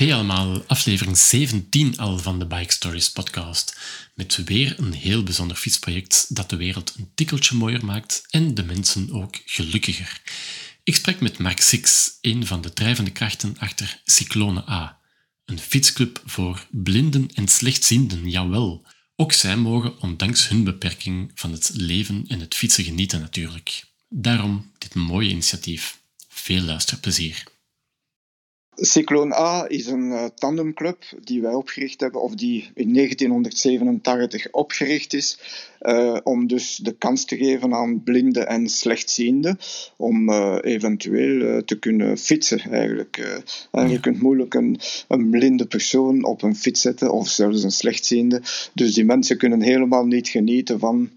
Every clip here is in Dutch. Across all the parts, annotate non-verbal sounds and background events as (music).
Hey allemaal, aflevering 17 al van de Bike Stories podcast. Met weer een heel bijzonder fietsproject dat de wereld een tikkeltje mooier maakt en de mensen ook gelukkiger. Ik spreek met Mark Six, een van de drijvende krachten achter Cyclone A. Een fietsclub voor blinden en slechtzienden, jawel. Ook zij mogen, ondanks hun beperking, van het leven en het fietsen genieten natuurlijk. Daarom dit mooie initiatief. Veel luisterplezier. Cyclone A is een uh, tandemclub die wij opgericht hebben, of die in 1987 opgericht is, uh, om dus de kans te geven aan blinden en slechtzienden om uh, eventueel te kunnen fietsen. Eigenlijk. je kunt moeilijk een, een, blinde persoon op een fiets zetten, of zelfs een slechtziende. Dus die mensen kunnen helemaal niet genieten van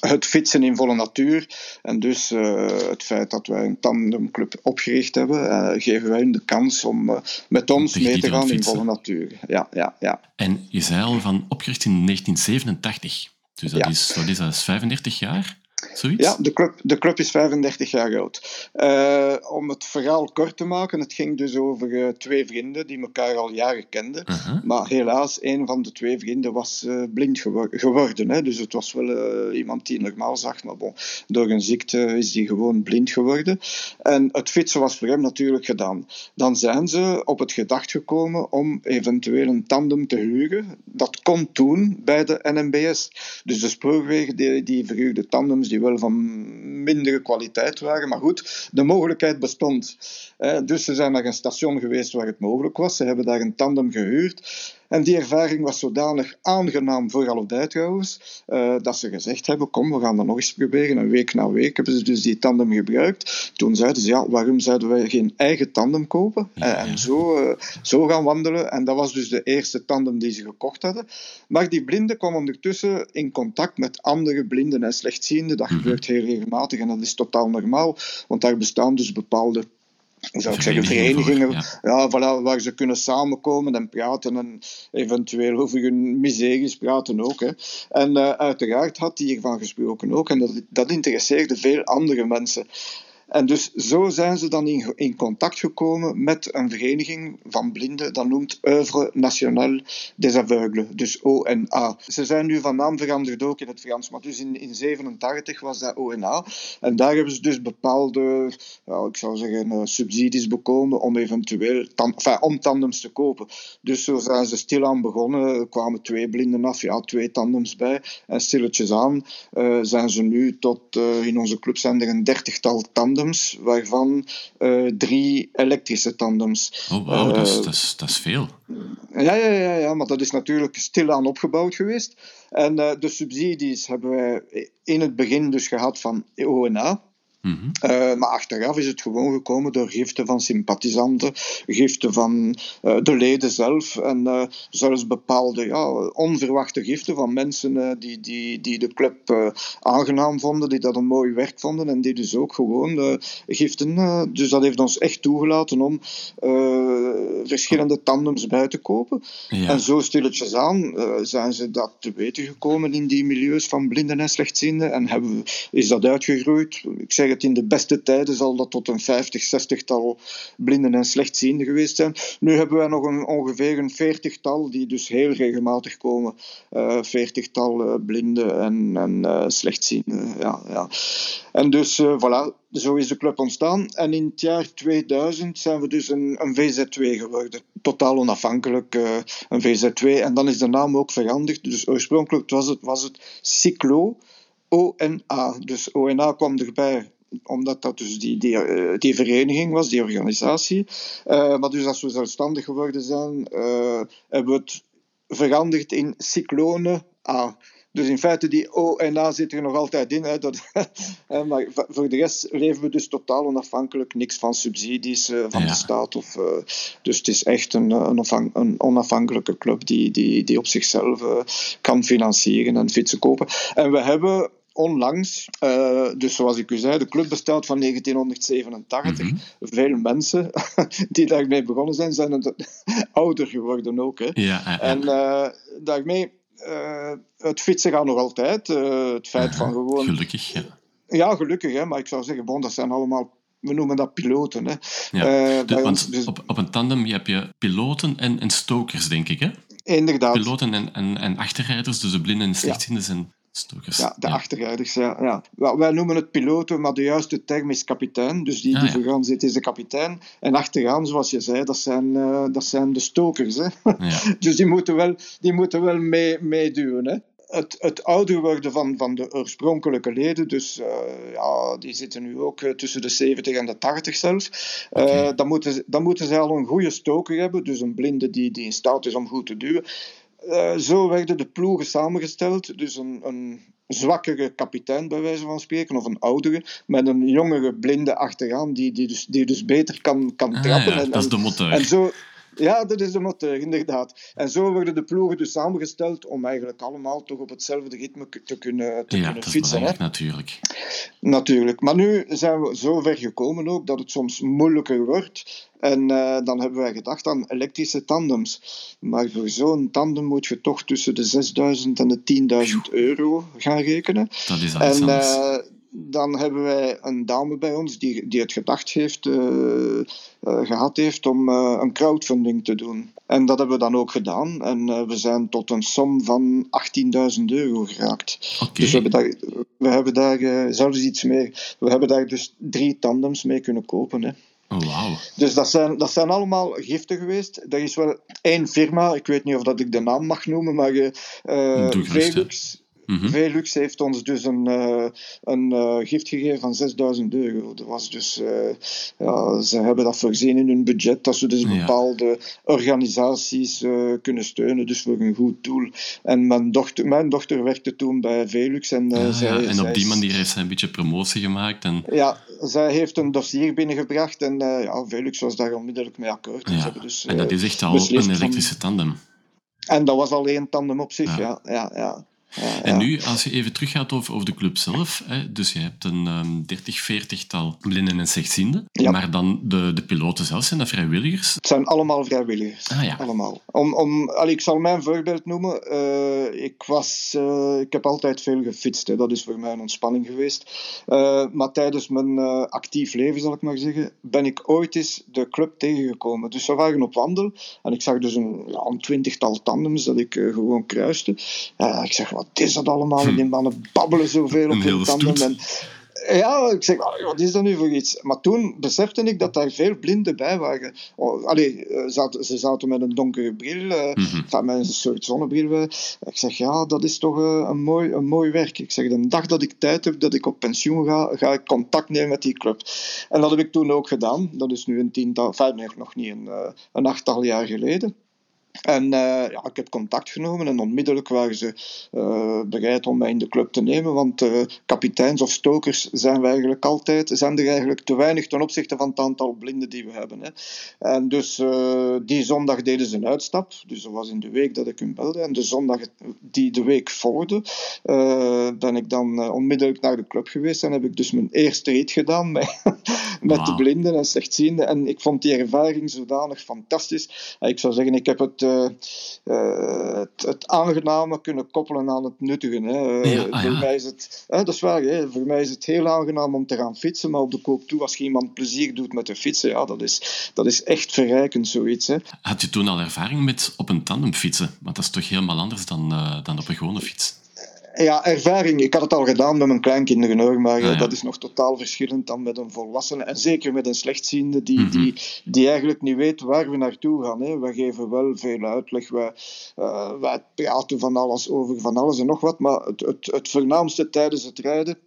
het fietsen in volle natuur. En dus uh, het feit dat wij een tandemclub opgericht hebben, uh, geven wij hun de kans om uh, met ons mee te gaan in volle natuur. Ja, ja, ja. En je zei al van opgericht in 1987. Dus dat, ja. is, wat is dat, 35 jaar? Zoiets? Ja, de club, de club is 35 jaar oud. Uh, om het verhaal kort te maken, het ging dus over uh, twee vrienden die elkaar al jaren kenden. Uh -huh. Maar helaas, een van de twee vrienden was uh, blind gewor geworden. Hè. Dus het was wel iemand die normaal zag, maar bon, door een ziekte is die gewoon blind geworden. En het fietsen was voor hem natuurlijk gedaan. Dan zijn ze op het gedacht gekomen om eventueel een tandem te huren. Dat kon toen bij de NMBS. Dus de spoorwegen die, die verhuurde tandems die wel van mindere kwaliteit waren. Maar goed, de mogelijkheid bestond. Dus ze zijn naar een station geweest waar het mogelijk was. Ze hebben daar een tandem gehuurd. En die ervaring was zodanig aangenaam voor allebei trouwens, uh, dat ze gezegd hebben, kom, we gaan dat nog eens proberen. En week na week hebben ze dus die tandem gebruikt. Toen zeiden ze, ja, waarom zouden wij geen eigen tandem kopen? Ja, En zo, uh, zo gaan wandelen. En dat was dus de eerste tandem die ze gekocht hadden. Maar die blinden kwamen ondertussen in contact met andere blinden en slechtzienden. Dat gebeurt heel regelmatig en dat is totaal normaal, want daar bestaan dus bepaalde zou ik zeggen, verenigingen ja. ja voilà, waar ze kunnen samenkomen en praten en eventueel over hun miseries praten ook. Hè. En uh, uiteraard had hij hiervan gesproken ook en dat, dat interesseerde veel andere mensen. En dus zo zijn ze dan in, in contact gekomen met een vereniging van blinden, dat noemt Oeuvre Nationale des Aveugles, dus ONA. Ze zijn nu van naam veranderd ook in het Frans, maar dus in 1987 was dat ONA. En daar hebben ze dus bepaalde, ik zou zeggen, uh, subsidies bekomen om eventueel om tandems te kopen. Dus zo zijn ze stilaan begonnen, er kwamen twee blinden af, ja, twee tandems bij. En stilletjes aan uh, zijn ze nu tot, uh, in onze club zijn er een dertigtal tandems tandems, waarvan uh, drie elektrische tandems. Oh, wauw, uh, dat, is, dat, is, dat is veel. Ja, ja, ja, ja, maar dat is natuurlijk stilaan opgebouwd geweest. En uh, de subsidies hebben wij in het begin dus gehad van ONA. Mm -hmm. uh, maar achteraf is het gewoon gekomen door giften van sympathisanten, giften van uh, de leden zelf en uh, zelfs bepaalde ja, onverwachte giften van mensen die, die, die de club aangenaam vonden, die dat een mooi werk vonden en die dus ook gewoon giften. dus dat heeft ons echt toegelaten om verschillende tandems bij te kopen. Ja. En zo stilletjes aan zijn ze dat te weten gekomen in die milieus van blinden en slechtzienden en hebben, is dat uitgegroeid. Ik zeg in de beste tijden zal dat tot een 50, 60-tal blinden en slechtzienden geweest zijn. Nu hebben wij nog een, ongeveer een 40-tal die dus heel regelmatig komen. Uh, 40-tal uh, blinden en, en uh, slechtzienden. Ja, ja. En dus, voilà, zo is de club ontstaan. En in het jaar 2000 zijn we dus een, een VZ2 geworden. Totaal onafhankelijk, een VZ2. En dan is de naam ook veranderd. Dus oorspronkelijk was het, was het Cyclo ONA. Dus ONA kwam erbij omdat dat dus die, die, die vereniging was, die organisatie. Uh, maar dus als we zelfstandig geworden zijn, uh, hebben we het veranderd in Cyclone A. Dus in feite, die O en A zit er nog altijd in. Hè, dat, (laughs) maar voor de rest leven we dus totaal onafhankelijk. Niks van subsidies uh, van ja. de staat. Of, uh, dus het is echt een, een, een onafhankelijke club die, die, die op zichzelf uh, kan financieren en fietsen kopen. En we hebben onlangs, uh, dus zoals ik u zei, de club bestaat van 1987. Mm -hmm. Veel mensen (laughs) die daarmee begonnen zijn, zijn (laughs) ouder geworden ook. Hè. Ja, ja. En uh, daarmee, uh, het fietsen gaat nog altijd. het feit van gewoon... Gelukkig, ja. Ja, gelukkig, hè, maar ik zou zeggen, bon, dat zijn allemaal we noemen dat piloten. Hè. Ja, uh, want dus, op, op een tandem heb je piloten en, en stokers, denk ik, hè? Inderdaad. Piloten en, en, en achterrijders, dus de blinden en slechtzienden zijn stokers. Ja, de ja. achterrijders, ja. ja. Wij noemen het piloten, maar de juiste term is kapitein. Dus die ah, die vooraan zit is de kapitein. En achteraan, zoals je zei, dat zijn, uh, dat zijn de stokers. Hè. (laughs) dus die moeten wel, die moeten wel mee, meeduwen. Hè het, het ouder worden van, van de oorspronkelijke leden, dus uh, ja, die zitten nu ook uh, tussen de 70 en de 80 zelfs, uh, okay. dan, moeten, dan moeten ze al een goede stoker hebben, dus een blinde die, die in staat is om goed te duwen. Zo werden de ploegen samengesteld, dus een, een zwakkere kapitein bij wijze van spreken, of een oudere, met een jongere blinde achteraan, die, die, dus, die dus beter kan, kan trappen. Ah, ja, en, dat is de motor. En zo, ja, dat is de motor, inderdaad. En zo worden de ploegen dus samengesteld om eigenlijk allemaal toch op hetzelfde ritme te kunnen, te ja, kunnen fietsen. Ja, natuurlijk. Natuurlijk. Maar nu zijn we zo ver gekomen ook dat het soms moeilijker wordt. En uh, dan hebben wij gedacht aan elektrische tandems. Maar voor zo'n tandem moet je toch tussen de 6.000 en de 10.000 euro gaan rekenen. Dat is en, uh, dan hebben wij een dame bij ons die, die het gedacht heeft, uh, uh, gehad heeft om uh, een crowdfunding te doen. En dat hebben we dan ook gedaan. En we zijn tot een som van 18.000 euro geraakt. Okay. Dus we hebben daar, we hebben daar zelfs iets meer. We hebben daar dus drie tandems mee kunnen kopen. Hè. Oh, wow. Dus dat zijn, dat zijn allemaal giften geweest. Er is wel één firma, ik weet niet of dat ik de naam mag noemen, maar uh, Velux. Mm-hmm. Velux heeft ons dus een, uh, een uh, gift gegeven van 6000 euro. Dat was dus, uh, ja, ze hebben dat voorzien in hun budget, dat ze dus bepaalde ja. organisaties kunnen steunen, dus voor een goed doel. En mijn dochter, mijn dochter werkte toen bij Velux. En, ah, zij, ja. en op die manier heeft zij een beetje promotie gemaakt. En... Ja, zij heeft een dossier binnengebracht en ja, Velux was daar onmiddellijk mee akkoord. Ja. Dus, en dat is echt al een elektrische tandem. En dat was al één tandem op zich, ja. ja, ja. Ja, en nu, als je even teruggaat over, over de club zelf, hè, dus je hebt een um, 30, 40-tal blinden en slechtzienden, maar dan de, de piloten zelf, zijn dat vrijwilligers? Het zijn allemaal vrijwilligers. Ah, ja. Allemaal. Om, om, allee, ik zal mijn voorbeeld noemen. Uh, ik, was, uh, ik heb altijd veel gefietst, hè. dat is voor mij een ontspanning geweest. Uh, maar tijdens mijn actief leven, zal ik maar zeggen, ben ik ooit eens de club tegengekomen. Dus we waren op wandel en ik zag dus een, ja, een twintigtal tandems dat ik gewoon kruiste. ik zeg, wat is dat allemaal? En die mannen babbelen zoveel op hun tanden. En, ja, ik zeg, wat is dat nu voor iets? Maar toen besefte ik dat daar veel blinden bij waren. Oh, allee, zaten, ze zaten met een donkere bril, uh, mm-hmm. met een soort zonnebril. Ik zeg, ja, dat is toch een, mooi, een mooi werk. Ik zeg, de dag dat ik tijd heb, dat ik op pensioen ga, ga ik contact nemen met die club. En dat heb ik toen ook gedaan. Dat is nu een tiental, enfin, nee, nog niet een, een achttal jaar geleden. En uh, ja, ik heb contact genomen en onmiddellijk waren ze uh, bereid om mij in de club te nemen, want uh, kapiteins of stokers zijn we eigenlijk altijd, zijn er eigenlijk te weinig ten opzichte van het aantal blinden die we hebben. Hè. En dus die zondag deden ze een uitstap, dus dat was in de week dat ik hun belde, en de zondag die de week volgde, ben ik dan onmiddellijk naar de club geweest en heb ik dus mijn eerste rit gedaan met, (laughs) met wow. de blinden en slechtzienden. En ik vond die ervaring zodanig fantastisch. Ik zou zeggen, ik heb het het, het, aangename kunnen koppelen aan het nuttige. Hè. Ja, ah, voor mij is het, hè, dat is waar, hè. voor mij is het heel aangenaam om te gaan fietsen, maar op de koop toe, als je iemand plezier doet met de fietsen, ja, dat is, dat is echt verrijkend, zoiets. Hè. Had je toen al ervaring met op een tandem fietsen? Want dat is toch helemaal anders dan, uh, dan op een gewone fiets? Ja, ervaring. Ik had het al gedaan met mijn kleinkinderen hoor, maar ja. dat is nog totaal verschillend dan met een volwassene. En zeker met een slechtziende die, mm -hmm. die, die eigenlijk niet weet waar we naartoe gaan. Hè. We geven wel veel uitleg, wij, uh, wij praten van alles over van alles en nog wat, maar het, het, het voornaamste tijdens het rijden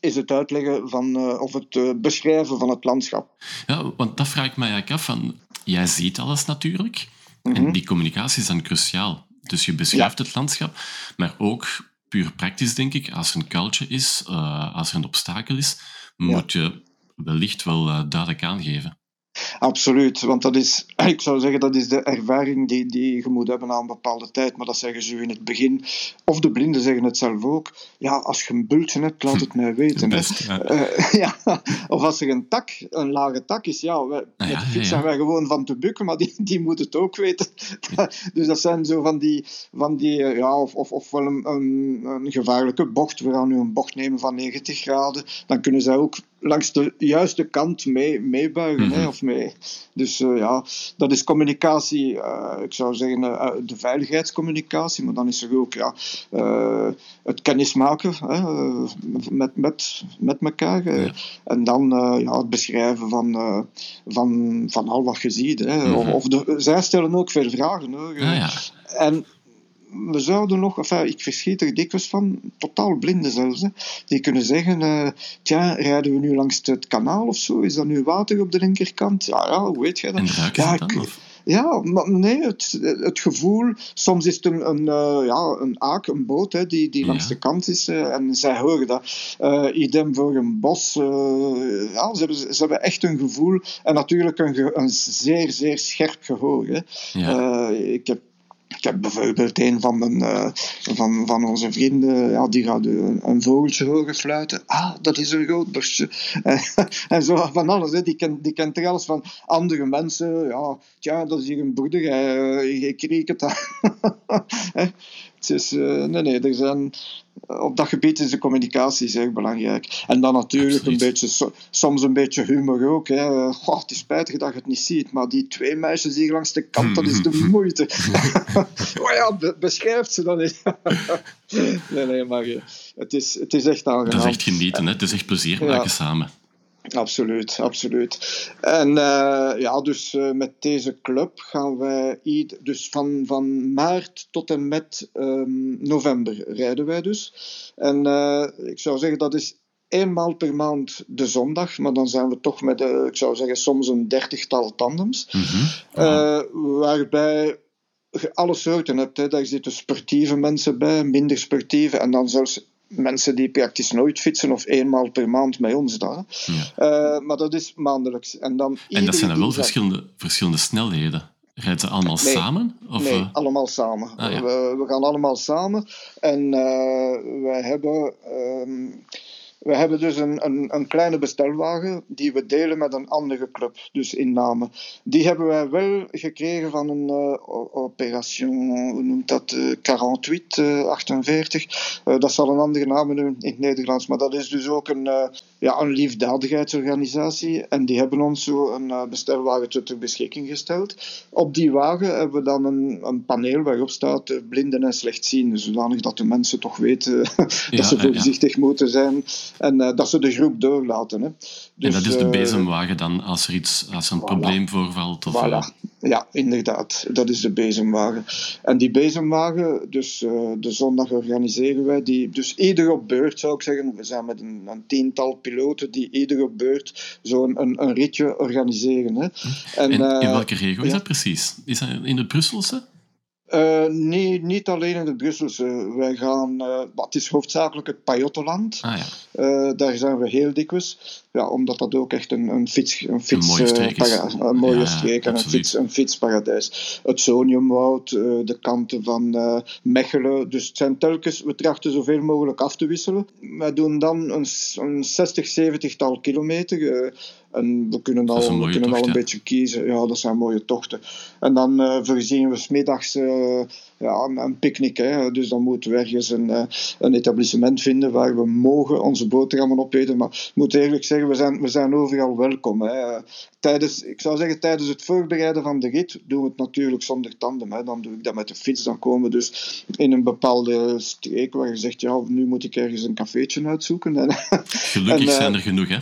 is het uitleggen van, uh, of het uh, beschrijven van het landschap. Ja, want dat vraag ik mij eigenlijk af. Van, jij ziet alles natuurlijk, mm -hmm. en die communicatie is dan cruciaal. Dus je beschrijft ja. het landschap, maar ook puur praktisch, denk ik, als er een kuiltje is, uh, als er een obstakel is, moet je wellicht wel uh, duidelijk aangeven. Absoluut, want dat is, (clears throat) ik zou zeggen, dat is de ervaring die, die je moet hebben aan een bepaalde tijd. Maar dat zeggen ze in het begin. Of de blinden zeggen het zelf ook. Ja, als je een bultje hebt, laat het mij weten. Best, ja. Uh, (laughs) ja. Of als er een tak, een lage tak is, ja, wij, met de fiets zijn wij gewoon van te bukken, maar die, die moet het ook weten. (laughs) dus dat zijn zo van die, van die ja, of, of, of wel een, een, een gevaarlijke bocht. We gaan nu een bocht nemen van 90 graden. Dan kunnen zij ook langs de juiste kant mee, meebuigen. hè, mhm. of mee. Dus uh, ja, dat is communicatie, uh, ik zou zeggen uh, de veiligheidscommunicatie, maar dan is er ook ja, het kennismaken hè, met, met, met elkaar. En dan ja, het beschrijven van, van, van al wat je ziet. Hè. Mm -hmm. of, de, zij stellen ook veel vragen. Hoor. Ah, ja. En we zouden nog, enfin, ik verschiet er dikwijls van, totaal blinden zelfs, hè, die kunnen zeggen, uh, tja, rijden we nu langs het kanaal of zo? Is dat nu water op de linkerkant? Ja, ja hoe weet jij dat? En ja, dan, Ja, maar nee, het, het gevoel, soms is het een, een, uh, ja, een aak, een boot, hè, die, die langs de kant is, uh, en zij horen dat. Uh, idem voor een bos. ja, ze, hebben, ze hebben echt een gevoel, en natuurlijk een, een zeer, zeer scherp gehoor. Hè. Ja. ik heb ik heb bijvoorbeeld een van, mijn, uh, van, van onze vrienden, ja, die gaat een, een vogeltje horen fluiten. Ah, dat is een roodborstje. (laughs) en zo van alles. Hè. Die, kent, die kent er alles van andere mensen. Ja, tja, dat is hier een boerderij. Ik kreeg het. Het is, uh, nee, nee, er zijn op dat gebied is de communicatie zeer belangrijk. En dan natuurlijk een beetje, soms een beetje humor ook. Hè. Goh, het is spijtig dat je het niet ziet, maar die twee meisjes hier langs de kant, dat is de moeite. (laughs) (laughs) oh ja, beschrijft ze dan niet. (laughs) nee, nee, maar eh, het is, het is echt aangenaam. Dat is echt genieten, hè? het is echt plezier maken samen. Absoluut, absoluut. En uh, ja, dus uh, met deze club gaan wij, dus van, van maart tot en met um, november rijden wij dus. En uh, ik zou zeggen, dat is eenmaal per maand de zondag, maar dan zijn we toch met, ik zou zeggen, soms een dertigtal tandems. Mm -hmm. waarbij je alle soorten hebt. Hè. Daar zitten sportieve mensen bij, minder sportieve en dan zelfs mensen die praktisch nooit fietsen of eenmaal per maand met ons dan. Ja. Uh, maar dat is maandelijks. En, dan en dat zijn dan wel verschillende, verschillende snelheden? Rijden ze allemaal samen? Of, nee, uh... allemaal samen. Ah, ja. we, we, gaan allemaal samen. En uh, wij hebben... Ehm, we hebben dus een, een, een, kleine bestelwagen die we delen met een andere club, dus inname. Die hebben wij wel gekregen van een uh, operation, hoe noemt dat, uh, 48, uh, 48. dat zal een andere naam hebben in het Nederlands, maar dat is dus ook een, ja, een liefdadigheidsorganisatie. En die hebben ons zo een bestelwagen ter beschikking gesteld. Op die wagen hebben we dan een, een paneel waarop staat blinden en slechtzienden, zodanig dat de mensen toch weten (laughs) dat ze voorzichtig ja. moeten zijn en uh, dat ze de groep doorlaten. Hè. Dus, en dat is de eh, bezemwagen dan, als er, iets, als er een voilà. probleem voorvalt? Of, voilà. Ja, inderdaad. Dat is de bezemwagen. En die bezemwagen, dus uh, de zondag organiseren wij die. Dus ieder op beurt zou ik zeggen. We zijn met een, een tiental piloten die ieder op beurt zo'n een, een, ritje organiseren. Hè. En, en in welke regio ja. is dat precies? Is dat in de Brusselse? Uh, nee, niet alleen in het Brusselse. Wij gaan, uh, het is hoofdzakelijk het Pajottenland. Ah, ja. uh, daar zijn we heel dikwijls. Ja, omdat dat ook echt een, een fiets... Een, fiets, een mooie streek is. een mooie ja, streek en een, fiets, een fietsparadijs. Het Soniumwoud, de kanten van Mechelen. Dus het zijn telkens... We trachten zoveel mogelijk af te wisselen. Wij doen dan een, een 60, 70 tal kilometer en we kunnen al, we kunnen tocht, al een beetje kiezen. Ja, dat zijn mooie tochten. En dan uh, voorzien we smiddags uh, ja, een, picknick. Hè. Dus dan moeten we ergens een, uh, een etablissement vinden waar we mogen onze boterhammen opeten. Maar ik moet eerlijk zeggen, we zijn, we zijn overal welkom. Hè. Tijdens, ik zou zeggen, tijdens het voorbereiden van de rit doen we het natuurlijk zonder tandem. Hè. Dan doe ik dat met de fiets. Dan komen we dus in een bepaalde streek waar je zegt, ja, nu moet ik ergens een cafeetje uitzoeken. Gelukkig en, zijn er genoeg, hè?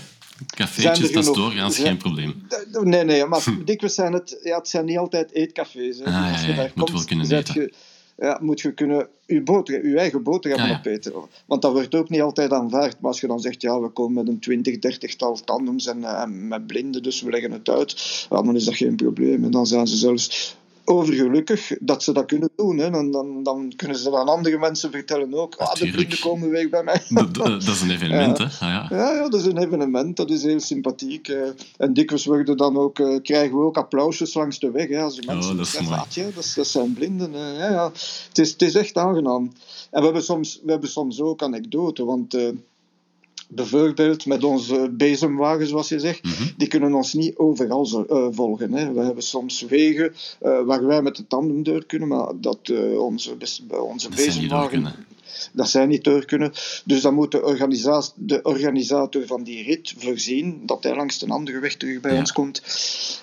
Cafeetjes, dat is doorgaans geen probleem. Nee, nee, maar dikwijls zijn het, ja, het zijn niet altijd eetcafés. Hè. Ah, Als je ja, daar moet komt, wel kunnen eten. Ja, moet je kunnen je, boter, je eigen boterham ja. opeten. Want dat wordt ook niet altijd aanvaard. Maar als je dan zegt, ja, we komen met een 20, 30 tal tandems en, uh, met blinden, dus we leggen het uit, ja, dan is dat geen probleem. En dan zijn ze zelfs overgelukkig dat ze dat kunnen doen. Hè. Dan, dan, dan kunnen ze aan andere mensen vertellen ook. Ah, de vrienden komen weg bij mij. Dat, dat is een evenement, (laughs) ja. hè? Ah, ja. ja. Ja, dat is een evenement. Dat is heel sympathiek. En dikwijls worden dan ook, uh, krijgen we ook applausjes langs de weg. Hè, als de mensen oh, dat, zeggen, ah, ja, dat, dat, zijn blinden. Ja, ja. Het, is, het is echt aangenaam. En we hebben soms, we hebben soms ook anekdoten, want bijvoorbeeld met onze bezemwagen, zoals je zegt, mm -hmm. die kunnen ons niet overal uh, volgen. Hè. We hebben soms wegen uh, waar wij met de tandem door kunnen, maar dat uh, onze, onze bezemwagen dat zij niet door kunnen. Dus dan moet de, organisatie, de organisator van die rit voorzien dat hij langs een andere weg terug bij ons komt.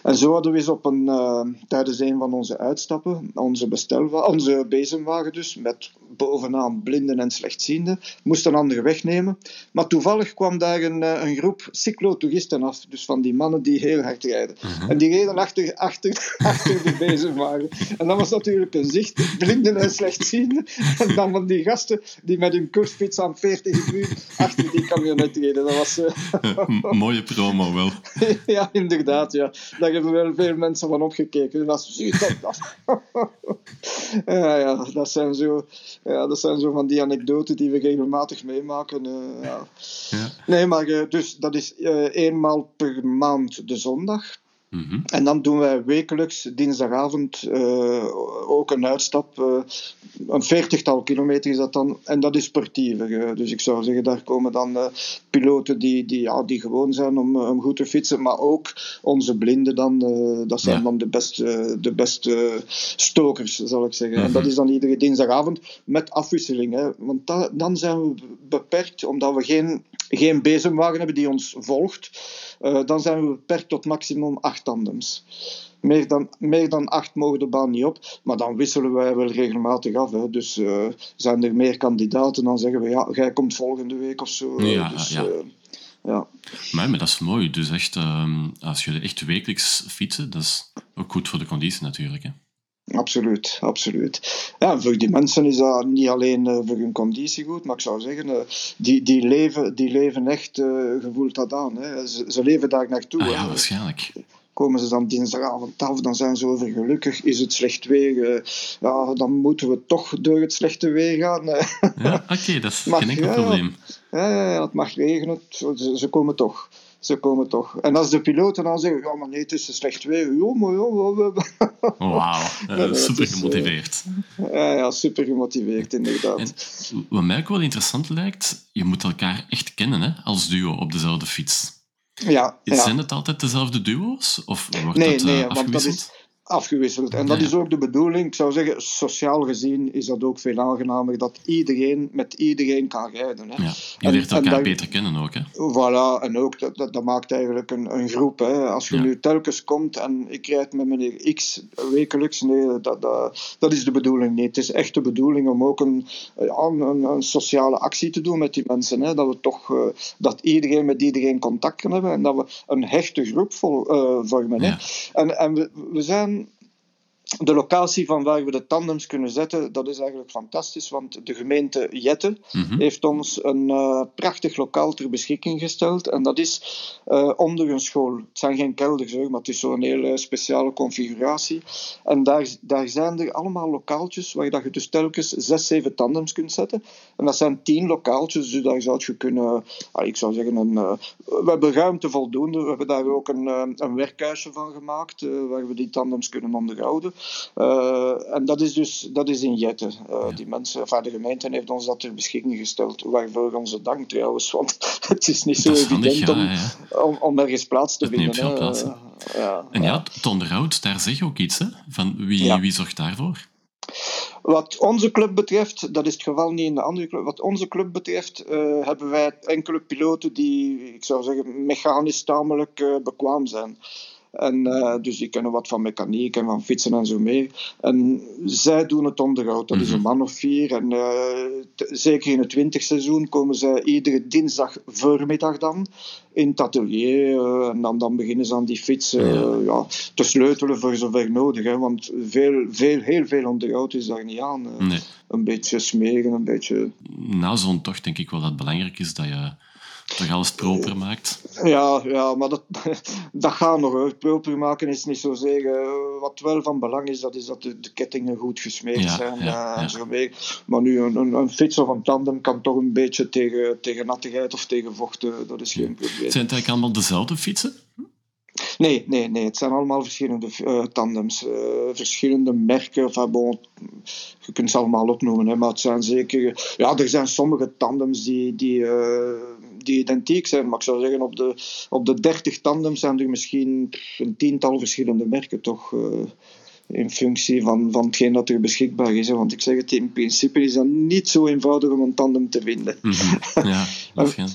En zo hadden we eens op een, uh, tijdens een van onze uitstappen, onze, bestelwagen, onze bezemwagen dus, met bovenaan blinden en slechtzienden, moest een andere weg nemen. Maar toevallig kwam daar een, eh, een groep cyclotouristen af, dus van die mannen die heel hard rijden. Mhm. En die reden achter, achter, (laughs) achter de bezemwagen. En dat was natuurlijk een zicht, blinden en slechtzienden. En dan van die gasten die met hun koersfiets aan 40 uur achter die camionet reden. Dat was... (laughs) Uh... Mooie promo wel. (laughs) ja, inderdaad. Ja. Daar hebben wel veel mensen van opgekeken. Dat is dat. (laughs) ja, ja, dat zijn zo ja, dat zijn zo van die anekdoten die we regelmatig meemaken. Uh, ja. ja. Nee, maar uh, dus dat is uh, eenmaal per maand de zondag. Mhm. En dan doen wij wekelijks dinsdagavond uh, ook een uitstap. Uh, een veertigtal kilometer is dat dan. En dat is sportiever. Uh, dus ik zou zeggen, daar komen dan piloten die, die, ja, die gewoon zijn om, om goed te fietsen. Maar ook onze blinden dan. dat zijn dan de beste, de beste stokers, zal ik zeggen. En dat mhm. is dan iedere dinsdagavond met afwisseling. Hè. Want da, dan zijn we beperkt, omdat we geen, geen bezemwagen hebben die ons volgt. Uh, dan zijn we beperkt tot maximum acht tandems. Meer dan, meer dan acht mogen de baan niet op, maar dan wisselen wij wel regelmatig af. Hè. Dus uh, zijn er meer kandidaten, dan zeggen we ja, jij komt volgende week of zo. Ja, dus, ja. Uh, ja. Maar, maar, dat is mooi. Dus echt, um, als je echt wekelijks fietsen, dat is ook goed voor de conditie natuurlijk. Hè? Absoluut, absoluut. Ja, voor die mensen is dat niet alleen uh, voor hun conditie goed, maar ik zou zeggen, uh, die, die, leven, die leven echt, uh, gevoeld dat aan. Hè. Ze, ze leven daar naartoe. Ah, ja, waarschijnlijk. Komen ze dan dinsdagavond af, dan zijn ze over gelukkig. Is het slecht weer? ja, dan moeten we toch door het slechte weer gaan. ja, oké, dat is (laughs) geen enkel probleem. Ja, ja, ja, het mag regenen, ze, ze komen toch ze komen toch. En als de piloten dan zeggen, ja maar nee, het is slecht weer. Ja, maar ja... Wauw, (laughs) super gemotiveerd. ja, ja, super gemotiveerd, inderdaad. En wat mij ook wel interessant lijkt, je moet elkaar echt kennen hè, als duo op dezelfde fiets. Ja, ja. Zijn het altijd dezelfde duo's? Of wordt nee, dat nee, uh, want dat is, afgewisseld. En dat is ook de bedoeling. Ik zou zeggen, sociaal gezien is dat ook veel aangenamer dat iedereen met iedereen kan rijden. Hè. Ja, je leert elkaar dat, beter kennen ook. Hè? Voilà, en ook dat, dat, dat maakt eigenlijk een, een groep. Hè. Als je nu telkens komt en ik rijd met meneer X wekelijks, nee, dat, dat, dat is de bedoeling niet. Het is echt de bedoeling om ook een, een, een sociale actie te doen met die mensen. Hè. Dat we toch, uh, dat iedereen met iedereen contact kan hebben en dat we een hechte groep vol, uh, vormen. Hè. En, en we, we zijn de locatie van waar we de tandems kunnen zetten, dat is eigenlijk fantastisch, want de gemeente Jette mhm. heeft ons een uh, prachtig lokaal ter beschikking gesteld. En dat is uh, onder een school. Het zijn geen kelders, hoor, maar het is zo'n hele speciale configuratie. En daar, daar zijn er allemaal lokaaltjes waar je dus telkens zes, zeven tandems kunt zetten. En dat zijn tien lokaaltjes, dus daar zou je kunnen, uh, ik zou zeggen, een, uh, we hebben ruimte voldoende. We hebben daar ook een, een werkhuisje van gemaakt, waar we die tandems kunnen onderhouden. Uh, en dat is dus dat is in Jette. Uh, Die mensen, enfin, de gemeente heeft ons dat ter beschikking gesteld. Waarvoor onze dank trouwens, want (laughs) het is niet zo evident om, ja, om, om, ergens plaats te vinden. Plaats, uh, ja, en ja, het onderhoud, daar zeg je ook iets. Hè? Van wie, wie zorgt daarvoor? Wat onze club betreft, dat is het geval niet in de andere club. Wat onze club betreft, uh, hebben wij enkele piloten die, ik zou zeggen, mechanisch tamelijk uh, bekwaam zijn. En, uh, dus die kennen wat van mechaniek en van fietsen en zo meer. En zij doen het onderhoud. Dat is een mhm. man of vier. En uh, zeker in het winterseizoen komen zij iedere dinsdag voormiddag dan in het atelier. Uh, en dan, dan beginnen ze aan die fiets ja. ja. te sleutelen voor zover nodig. Hè, want veel, veel, heel veel onderhoud is daar niet aan. Nee. Een beetje smeren, een beetje... Na zo'n tocht denk ik wel dat het belangrijk is dat je toch alles proper maakt. Ja, ja maar dat, (laughs) dat gaat nog. Hoor. Proper maken is niet zozeer. Uh, wat wel van belang is, dat is dat de, de kettingen goed gesmeerd zijn. Ja, uh, en zo mee. Maar nu, een, een, een, fiets of een tandem kan toch een beetje tegen, tegen nattigheid of tegen vochten. Dat is geen probleem. Zijn het eigenlijk allemaal dezelfde fietsen? Nee, nee, nee. Het zijn allemaal verschillende uh, tandems. Uh, verschillende merken. Enfin, bon, je kunt ze allemaal opnoemen, hè, maar het zijn zeker... Ja, er zijn sommige tandems die, die, uh, die identiek zijn. Maar ik zou zeggen, op de, op de 30 tandems zijn er misschien een tiental verschillende merken toch in functie van, van hetgeen dat er beschikbaar is. Want ik zeg het, in principe is dat niet zo eenvoudig om een tandem te vinden. Mhm. (laughs) ja,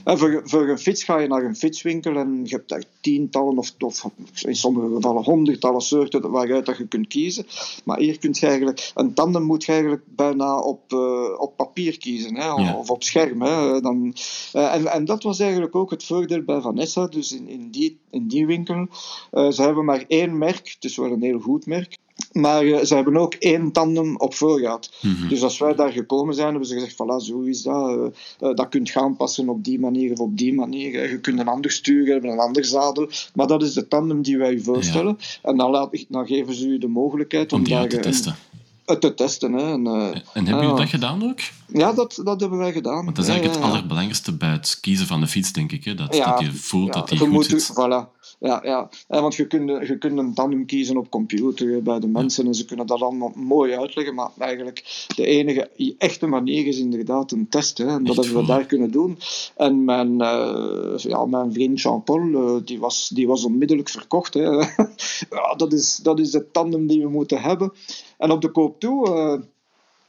en voor, voor een fiets ga je naar een fietswinkel en je hebt daar tientallen of, of in sommige gevallen honderdtallen soorten waaruit dat je kunt kiezen. Maar hier kun je eigenlijk, een tandem moet je eigenlijk bijna op, uh, op papier kiezen hè, of op scherm. Hè. Dan, uh, en, en dat was eigenlijk ook het voordeel bij Vanessa, dus in, in, die, in die winkel. Uh, ze hebben maar één merk, het is wel een heel goed merk. Maar uh, ze hebben ook één tandem op voorraad. Mm Dus als wij daar gekomen zijn, hebben ze gezegd: voilà, zo is dat. Uh, uh, dat kunt je aanpassen op die manier of op die manier. Je kunt een ander stuur hebben, een ander zadel. Maar dat is de tandem die wij u voorstellen. Ja. En dan, laat, dan geven ze u de mogelijkheid om, om daar, te testen. te testen. Hè. En, en hebben jullie dat gedaan ook? Ja, dat, dat hebben wij gedaan. Want dat is eigenlijk ja, het allerbelangrijkste bij het kiezen van de fiets, denk ik. Hè? Dat, dat je voelt dat die goed moet, zit. Voilà. Ja, ja. want je kunt, je kunt een tandem kiezen op computer bij de mensen en ze kunnen dat allemaal mooi uitleggen. Maar eigenlijk de enige echte manier is inderdaad een test. Hè, en dat Echt hebben we daar kunnen doen. En mijn, uh, ja, mijn vriend Jean-Paul, uh, die, was, die was onmiddellijk verkocht. Hè. (laughs) ja, dat, is, dat is de tandem die we moeten hebben. En op de koop toe. Uh,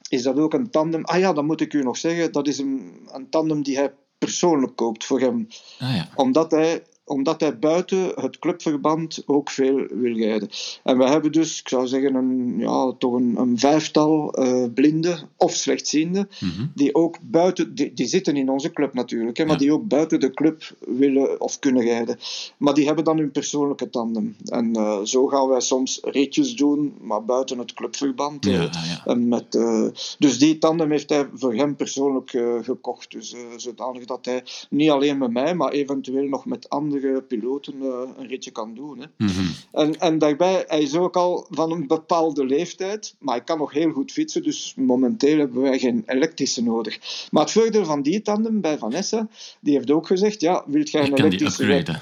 is dat ook een tandem? Ah ja, dat moet ik u nog zeggen. Dat is een, een tandem die hij persoonlijk koopt voor hem. Ah, ja. Omdat hij omdat hij buiten het clubverband ook veel wil rijden. En we hebben dus, ik zou zeggen, een, ja, toch een, een vijftal uh, blinden of slechtzienden, mm -hmm. die ook buiten, die, die, zitten in onze club natuurlijk, hè, maar Ja. die ook buiten de club willen of kunnen rijden. Maar die hebben dan hun persoonlijke tandem. En uh, zo gaan wij soms ritjes doen, maar buiten het clubverband. Ja, ja. en met, uh, dus die tandem heeft hij voor hem persoonlijk gekocht. Dus zodanig dat hij niet alleen met mij, maar eventueel nog met piloten uh, een ritje kan doen. Hè. Mm -hmm. en, en daarbij, hij is ook al van een bepaalde leeftijd, maar hij kan nog heel goed fietsen, dus momenteel hebben wij geen elektrische nodig. Maar het voordeel van die tandem bij Vanessa, die heeft ook gezegd, ja, wilt jij een die elektrische...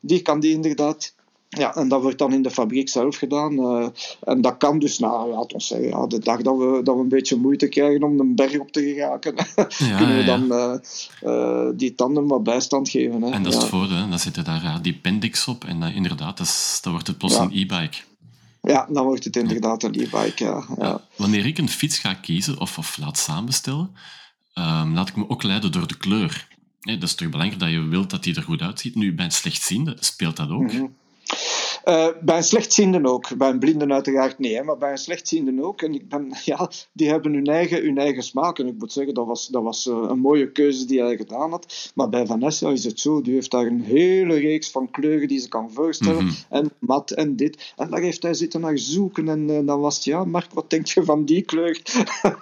Die kan die inderdaad ja, en dat wordt dan in de fabriek zelf gedaan. Uh, en dat kan dus, nou, laat ons zeggen, ja, de dag dat we, dat we een beetje moeite krijgen om een berg op te geraken, (laughs) Ja, kunnen we ja. dan uh, uh, die tanden wat bijstand geven. Hè. En dat is het voordeel, dan zitten daar die pendix op en inderdaad, dat, is, dat wordt het plots een e-bike. Ja, dan wordt het inderdaad een e-bike, ja. Wanneer ik een fiets ga kiezen of, of laat samenstellen, um, laat ik me ook leiden door de kleur. Nee, dat is toch belangrijk dat je wilt dat die er goed uitziet. Nu, bij een slechtziende speelt dat ook. Mm -hmm. Uh, bij een slechtzienden ook. Bij een blinden uiteraard niet, hè, maar bij een slechtzienden ook. En ik ben, (laughs) ja, die hebben hun eigen, hun eigen smaak. En ik moet zeggen, dat was, dat was uh, een mooie keuze die hij gedaan had. Maar bij Vanessa is het zo, die heeft daar een hele reeks van kleuren die ze kan voorstellen. Mhm. En mat en dit. En daar heeft hij zitten naar zoeken. En uh, dan was het, ja, Mark, wat denk je van die kleur?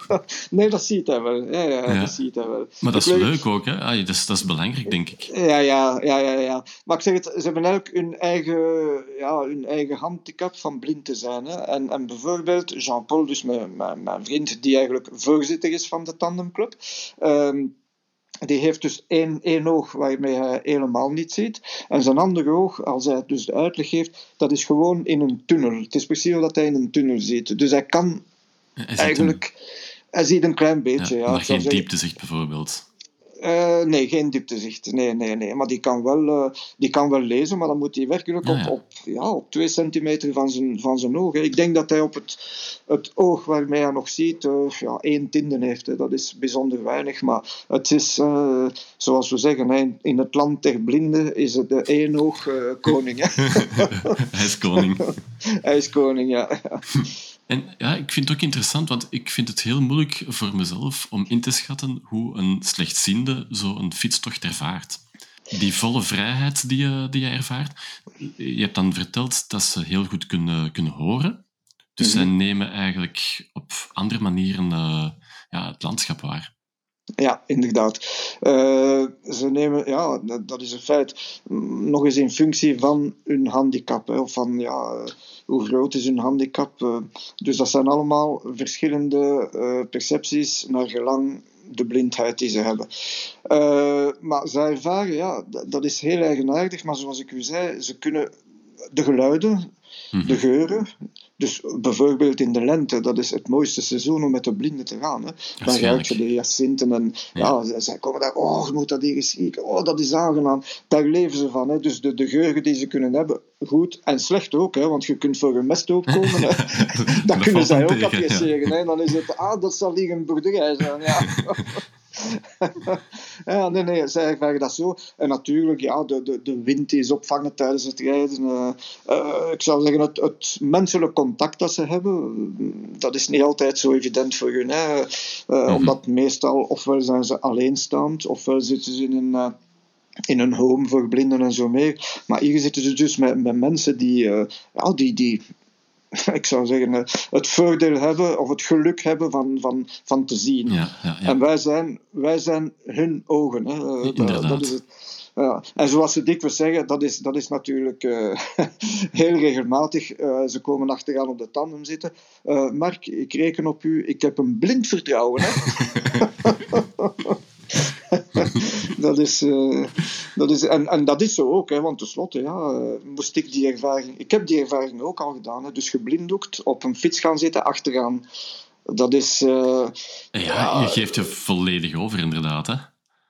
(laughs) nee, dat ziet hij wel. Ja, ja, Ja. dat ziet hij wel. Maar dat is kleur- leuk ook, hè? Ah, dat, is, dat is belangrijk, denk ik. Ja, ja, ja, ja, ja. Maar ik zeg het, ze hebben elk hun eigen, ja, hun eigen handicap van blind te zijn. Hè. En, en bijvoorbeeld Jean-Paul, dus mijn, mijn, mijn vriend, die eigenlijk voorzitter is van de Tandemclub, ehm, die heeft dus één, één oog waarmee hij helemaal niet ziet. En zijn andere oog, als hij dus de uitleg geeft, dat is gewoon in een tunnel. Het is precies dat hij in een tunnel ziet. Dus hij kan Hij eigenlijk... Hij ziet een klein beetje, ja. maar ik zou geen dieptezicht bijvoorbeeld. Uh, nee, geen dieptezicht. Nee, nee, nee. Maar die kan wel, uh, die kan wel lezen, maar dan moet hij werkelijk op, ja. op, ja, op twee centimeter van zijn, van zijn oog. Hè. Ik denk dat hij op het, het oog waarmee hij nog ziet, uh, ja, één tinden heeft. Hè. Dat is bijzonder weinig. Maar het is, zoals we zeggen, hè, in het land der blinden is het de één oog koning. Hè. (laughs) Hij is koning. (laughs) hij is koning, ja. (laughs) En ja, ik vind het ook interessant, want ik vind het heel moeilijk voor mezelf om in te schatten hoe een slechtziende zo'n fietstocht ervaart. Die volle vrijheid die je, die je ervaart. Je hebt dan verteld dat ze heel goed kunnen, kunnen horen. Dus Mhm. zij nemen eigenlijk op andere manieren uh, ja, het landschap waar. Ja, inderdaad. Uh, ze nemen, ja, dat is een feit, nog eens in functie van hun handicap. Hè, of van, ja, hoe groot is hun handicap. Uh, dus dat zijn allemaal verschillende uh, percepties naar gelang de blindheid die ze hebben. Maar zij ervaren, ja, dat is heel eigenaardig, maar zoals ik u zei, ze kunnen de geluiden, Mhm. de geuren, Dus bijvoorbeeld in de lente, dat is het mooiste seizoen om met de blinden te gaan. Hè. Dan ruik je de hyacinten en ja. ja. zij komen daar, oh, je moet dat hier eens. Oh, dat is aangenaam. Daar leven ze van. Hè. Dus de, de geuren die ze kunnen hebben, goed en slecht ook. Hè, want je kunt voor een mest ook komen. (laughs) dat, kunnen zij ook appreciëren. Hè. Dan is het, ah, dat zal hier een boerderij zijn. Ja. (laughs) (laughs) ja, nee, nee, zij ervaren dat zo. En natuurlijk, ja, de, de, de wind is opvangen tijdens het rijden. Uh, uh, ik zou zeggen, het, het menselijk contact dat ze hebben, dat is niet altijd zo evident voor hun. Hè. Uh, mm-hmm. Omdat meestal, ofwel zijn ze alleenstaand, ofwel zitten ze in een in een home voor blinden en zo meer. Maar hier zitten ze dus met, met mensen die, ja, die, die (laughs) ik zou zeggen, eh, het voordeel hebben of het geluk hebben van, van, van te zien. Ja, ja, ja. En wij zijn, wij zijn hun ogen. Hè. Eh, Inderdaad. Dat is het. Ja. En zoals ze dikwijls zeggen, dat is, dat is natuurlijk uh, (laughs) heel regelmatig. Uh, ze komen achteraan op de tanden zitten. Uh, Mark, ik reken op u. Ik heb een blind vertrouwen. Hè? (laughs) (laughs) dat is, uh, dat is, en, en dat is zo ook, hè, want tenslotte ja, uh, moest ik die ervaring... Ik heb die ervaring ook al gedaan. Hè, dus geblinddoekt, op een fiets gaan zitten, achteraan. Dat is... Uh, ja, je geeft je volledig over, inderdaad, hè?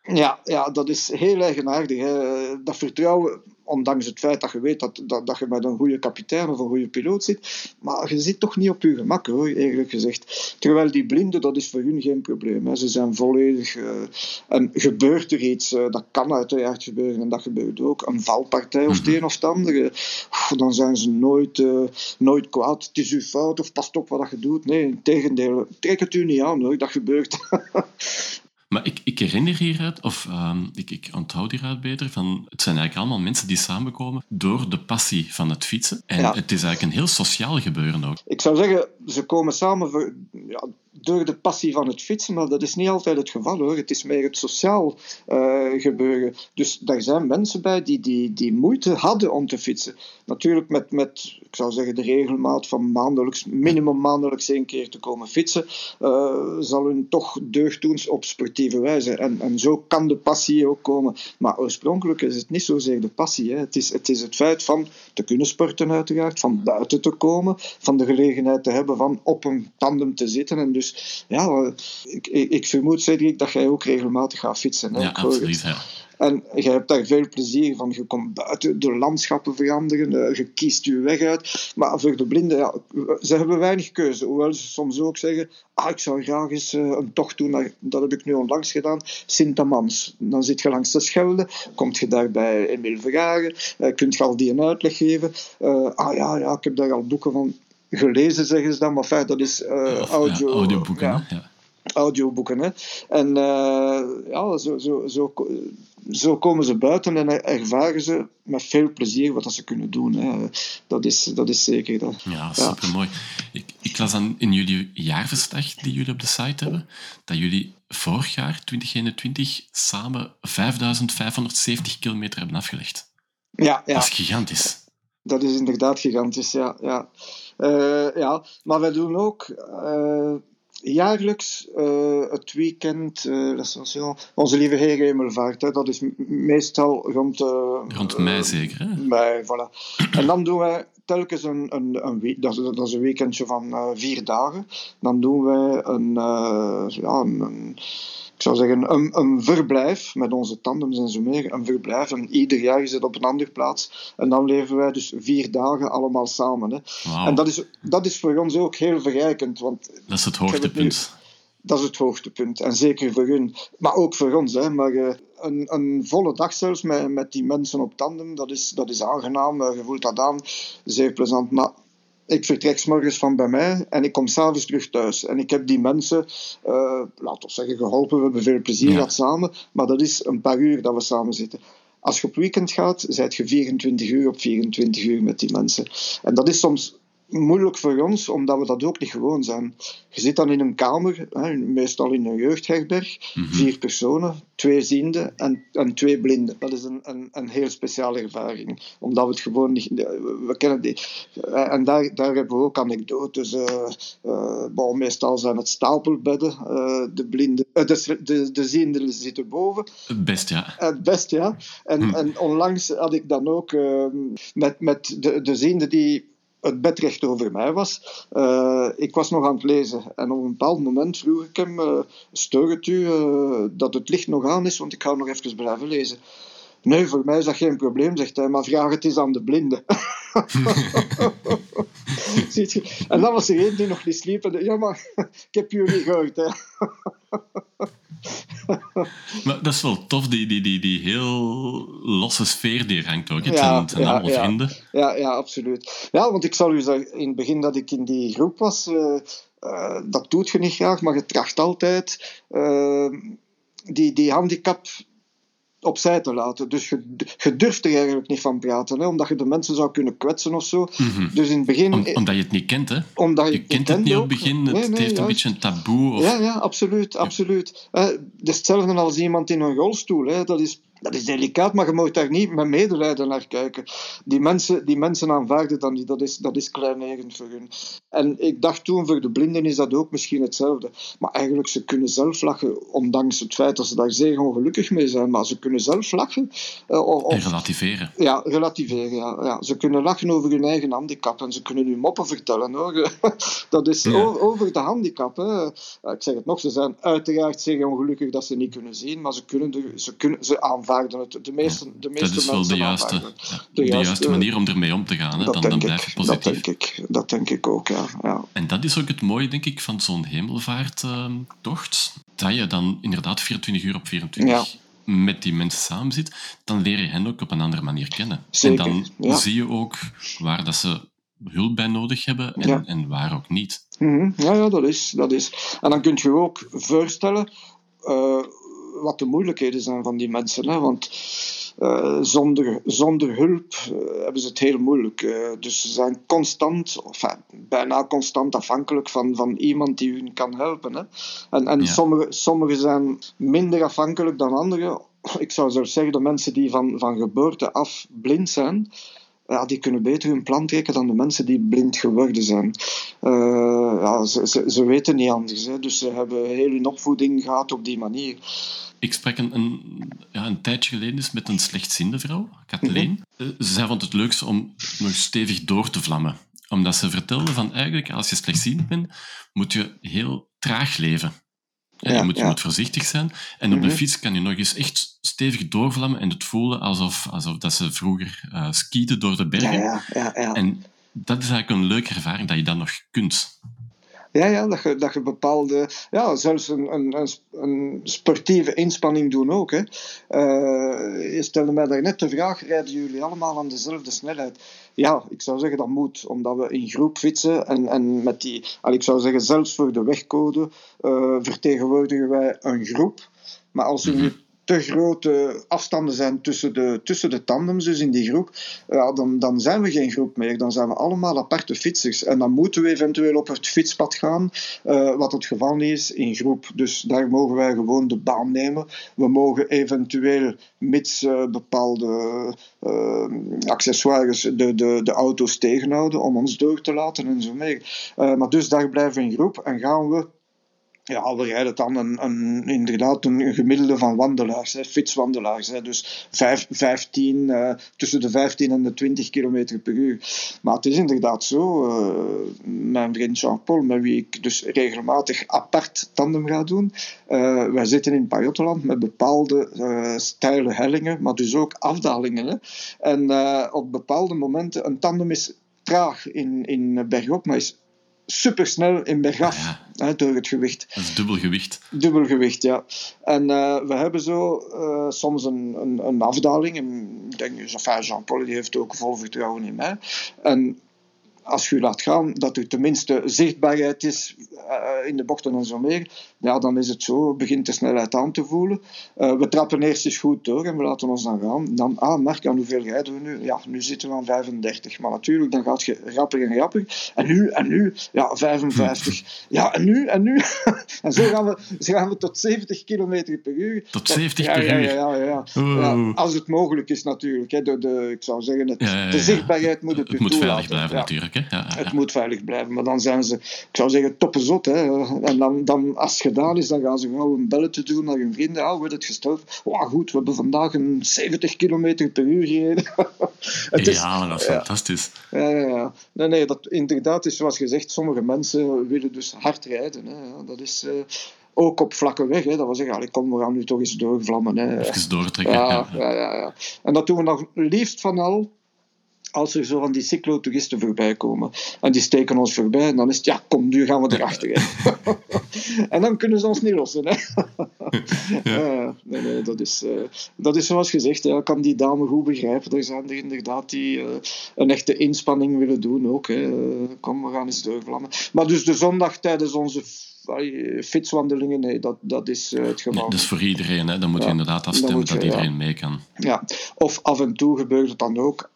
Ja, ja, dat is heel eigenaardig. Hè. Dat vertrouwen ondanks het feit dat je weet dat, dat, dat je met een goede kapitein of een goede piloot zit. Maar je zit toch niet op je gemak, hoor, eerlijk gezegd. Terwijl die blinden, dat is voor hun geen probleem. Hè. Ze zijn volledig... Uh, en gebeurt er iets, uh, dat kan uiteraard gebeuren, en dat gebeurt ook. Een valpartij of het mhm. een of het andere. dan zijn ze nooit, uh, nooit kwaad. Het is uw fout, of past op wat je doet. Nee, in tegendeel. Trek het u niet aan, hoor, dat gebeurt. (laughs) Maar ik, ik herinner hieruit, of uh, ik, ik onthoud hieruit beter, van het zijn eigenlijk allemaal mensen die samenkomen door de passie van het fietsen. En het is eigenlijk een heel sociaal gebeuren ook. Ik zou zeggen, ze komen samen voor, ja, door de passie van het fietsen, maar dat is niet altijd het geval hoor. Het is meer het sociaal uh, gebeuren. Dus daar zijn mensen bij die, die, die moeite hadden om te fietsen. Natuurlijk met, met, ik zou zeggen, de regelmaat van maandelijks, minimum maandelijks één keer te komen fietsen, uh, zal hun toch deugd doen op sportieve wijze. En, en zo kan de passie ook komen. Maar oorspronkelijk is het niet zozeer de passie. Hè. Het, is, het is het feit van te kunnen sporten uiteraard, van buiten te komen, van de gelegenheid te hebben van op een tandem te zitten en dus ja, ik, ik, ik vermoed, Cedric, dat jij ook regelmatig gaat fietsen. Hè? Ja, absoluut. Ja. En je hebt daar veel plezier van. Je komt buiten, de landschappen veranderen, eh, je kiest je weg uit. Maar voor de blinden, ja, ze hebben weinig keuze. Hoewel ze soms ook zeggen, ah, ik zou graag eens uh, een tocht doen, naar, dat heb ik nu onlangs gedaan, Sint-Amans. Dan zit je langs de Schelde, komt je daar bij Emile Verhagen, uh, kunt je al die een uitleg geven. Uh, ah ja, ja, ik heb daar al boeken van gelezen, zeggen ze dan, maar fijn, dat is uh, audio, ja, audioboeken. Ja. ja. Audioboeken. Hè. En uh, ja, zo, zo, zo, zo komen ze buiten en ervaren ze met veel plezier wat ze kunnen doen. Hè. Dat, is, dat is zeker. Dat. Ja, supermooi. Ik, ik las dan in jullie jaarverslag die jullie op de site hebben, dat jullie vorig jaar, 2021, samen 5570 kilometer hebben afgelegd. Ja, ja. Dat is giganties. Dat is inderdaad gigantisch, ja. ja. Uh, ja, maar wij doen ook uh, jaarlijks uh, het weekend, onze lieve Heer Hemelvaart. Hè, dat is meestal rond... rond mei zeker, hè? Mei, voilà. En dan doen wij telkens een, een, een week, dat, dat is een weekendje van vier dagen. Dan doen wij een, ja, een, zou zeggen, een, een verblijf met onze tandems en zo meer. Een verblijf. En ieder jaar is het op een andere plaats. En dan leven wij dus vier dagen allemaal samen. Hè. En dat is, dat is voor ons ook heel verrijkend. Want dat is het hoogtepunt. Dat is het hoogtepunt. En zeker voor hun, maar ook voor ons. Hè. Maar uh, een, een volle dag zelfs met, met die mensen op tandem, dat is, dat is aangenaam. Uh, je voelt dat aan. Zeer plezant. Maar ik vertrek s morgens van bij mij en ik kom s'avonds terug thuis. En ik heb die mensen, uh, laten we zeggen, geholpen. We hebben veel plezier gehad samen. Maar dat is een paar uur dat we samen zitten. Als je op weekend gaat, zit je 24 uur op 24 uur met die mensen. En dat is soms moeilijk voor ons, omdat we dat ook niet gewoon zijn. Je zit dan in een kamer, hè, meestal in een jeugdherberg, mhm. vier personen, twee zienden en, en twee blinden. Dat is een, een, een heel speciale ervaring, omdat we het gewoon niet... We kennen die. En daar, daar hebben we ook anekdotes. Uh, uh, meestal zijn het stapelbedden. Uh, de blinden... de, de, de zienden zitten boven. Het best, ja. Het best, ja. En, hm. en onlangs had ik dan ook met, met de, de zienden die het bedrecht over mij was. Uh, ik was nog aan het lezen en op een bepaald moment vroeg ik hem: uh, Stoor het u dat het licht nog aan is? Want ik ga nog even blijven lezen. Nee, voor mij is dat geen probleem, zegt hij, maar vraag het eens aan de blinden. (laughs) en dan was er één die nog niet sliep. En, ja, maar (laughs) ik heb jullie gehoord. Hè. (laughs) maar dat is wel tof, die, die, die, die heel losse sfeer die er hangt ook. Het ja, zijn, allemaal ja, vrienden. Ja, ja, absoluut. Ja, want ik zal u zeggen, in het begin dat ik in die groep was, uh, uh, dat doet je niet graag, maar je tracht altijd uh, die, die handicap opzij te laten. Dus je, je durft er eigenlijk niet van praten, hè, omdat je de mensen zou kunnen kwetsen of zo. Mhm. Dus in het begin... omdat je het niet kent, hè? Omdat je, je kent het niet op het begin, het, heeft een beetje een taboe. Of... Ja, ja, absoluut. absoluut. Ja. het is hetzelfde als iemand in een rolstoel. Hè. Dat is dat is delicaat, maar je moet daar niet met medelijden naar kijken. Die mensen, die mensen aanvaarden dan niet, dat is, dat is kleinerend voor hun. En ik dacht toen, voor de blinden is dat ook misschien hetzelfde. Maar eigenlijk, ze kunnen zelf lachen, ondanks het feit dat ze daar zeer ongelukkig mee zijn. Maar ze kunnen zelf lachen. Uh, of, en relativeren. Ja, relativeren, ja, ja. Ze kunnen lachen over hun eigen handicap en ze kunnen nu moppen vertellen. Hoor. (laughs) dat is over, over, de handicap. Hè. Ik zeg het nog, ze zijn uiteraard zeer ongelukkig dat ze niet kunnen zien, maar ze kunnen, de, ze kunnen ze aanvaarden het. De meeste, de meeste dat is wel de juiste, de, juiste, manier om ermee om te gaan. Hè? Dan, dan blijf je positief. Dat denk ik, dat denk ik ook, ja. ja. En dat is ook het mooie, denk ik, van zo'n hemelvaarttocht. dat je dan inderdaad 24 uur op 24 met die mensen samen zit, dan leer je hen ook op een andere manier kennen. Zeker, en dan zie je ook waar dat ze hulp bij nodig hebben en, en waar ook niet. Mm ja, ja, dat is, dat is. En dan kun je je ook voorstellen uh, wat de moeilijkheden zijn van die mensen. Hè? Want uh, zonder, zonder hulp uh, hebben ze het heel moeilijk. Uh, dus ze zijn constant, of bijna constant afhankelijk van, van iemand die hun kan helpen. Hè? En, en ja. sommige, sommige zijn minder afhankelijk dan anderen. Ik zou zelfs zeggen, de mensen die van, van geboorte af blind zijn, ja, die kunnen beter hun plan trekken dan de mensen die blind geworden zijn. ja, ze, ze, ze, weten niet anders. Hè? Dus ze hebben heel hun opvoeding gehad op die manier. Ik sprak een, een, ja, een tijdje geleden eens met een slechtziende vrouw, Kathleen. Mm -hmm. Zij vond het leukste om nog stevig door te vlammen. Omdat ze vertelde van eigenlijk, als je slechtziend bent, moet je heel traag leven. Ja, je, moet, je moet voorzichtig zijn. En op de mhm. fiets kan je nog eens echt stevig doorvlammen en het voelen alsof, alsof dat ze vroeger uh, skieten door de bergen. Ja, ja, ja, En dat is eigenlijk een leuke ervaring dat je dat nog kunt. Ja, ja dat, je, dat je bepaalde, ja, zelfs een, een, een sportieve inspanning doen ook. Hè. Uh, je stelde mij daar net de vraag: rijden jullie allemaal aan dezelfde snelheid? Ja, ik zou zeggen dat moet, omdat we in groep fietsen en, en met die, ik zou zeggen, zelfs voor de wegcode uh, vertegenwoordigen wij een groep. Maar als je te grote afstanden zijn tussen de, tussen de tandems, dus in die groep, ja, dan, dan zijn we geen groep meer. Dan zijn we allemaal aparte fietsers. En dan moeten we eventueel op het fietspad gaan, uh, wat het geval is in groep. Dus daar mogen wij gewoon de baan nemen. We mogen eventueel, mits uh, bepaalde uh, accessoires, de, de, de auto's tegenhouden om ons door te laten en zo meer. maar dus daar blijven we in groep en gaan we ja, we rijden dan een, een, inderdaad een gemiddelde van wandelaars, hè, fietswandelaars. Hè, dus vijf, 15, uh, tussen de 15 en de 20 km per uur. Maar het is inderdaad zo, uh, mijn vriend Jean-Paul, met wie ik dus regelmatig apart tandem ga doen, uh, wij zitten in Pajottenland met bepaalde steile hellingen, maar dus ook afdalingen. Hè. En op bepaalde momenten, een tandem is traag in, in bergop, maar is supersnel in bergaf ja, ja. Hè, door het gewicht. Dat is dubbel gewicht. Dubbel gewicht, ja. En uh, we hebben zo uh, soms een, een, een, afdaling. En ik denk, Jean-Paul die heeft ook vol vertrouwen in mij. En als je laat gaan, dat er tenminste zichtbaarheid is uh, in de bochten en zo meer, ja, dan is het zo, begint de snelheid aan te voelen. Uh, we trappen eerst eens goed door en we laten ons dan gaan. Dan, ah, Mark, aan hoeveel rijden we nu? Ja, nu zitten we aan 35. Maar natuurlijk, dan gaat je rapper en rapper. En nu, en nu, ja, 55. (laughs) Ja, en nu, en nu. (laughs) en zo gaan we, zo gaan we tot 70 km per uur. Tot 70 ja, per uur? Ja, ja, ja. ja. als het mogelijk is natuurlijk. Hè. De, de, ik zou zeggen, het, de zichtbaarheid moet het, het moet veilig blijven natuurlijk. hè? Ja, ja, Het moet veilig blijven. Maar dan zijn ze, ik zou zeggen, toppenzot. Hè. En dan, dan, als het gedaan is, dan gaan ze gauw een bellen te doen naar hun vrienden. Oh, wordt het gesteld? Wow, goed, we hebben vandaag een 70 km per uur gereden. (laughs) het is, ja, dat is fantastisch. Ja, ja, ja. Nee, nee, dat, inderdaad is zoals gezegd, sommige mensen willen dus hard rijden. Hè. Dat is... Uh, ook op vlakke weg. Hè. Dat was zeggen, kom, we gaan nu toch eens doorvlammen. Hè. Even doortrekken. Ja, ja, ja, ja. En dat doen we nog liefst van al als er zo van die cyclotouristen voorbij komen. En die steken ons voorbij en dan is het, ja, kom, nu gaan we erachter. (laughs) en dan kunnen ze ons niet lossen. Hè. (laughs) ja. nee, nee, dat, is, uh, dat is zoals gezegd, ja, kan die dame goed begrijpen. Er zijn er inderdaad die uh, een echte inspanning willen doen ook. Hè. kom, we gaan eens doorvlammen. Maar dus de zondag tijdens onze fietswandelingen, nee, dat, dat is uh, het geval. Nee, dat is voor iedereen, hè? dan moet je inderdaad afstemmen dat iedereen mee kan. Ja, of af en toe gebeurt het dan ook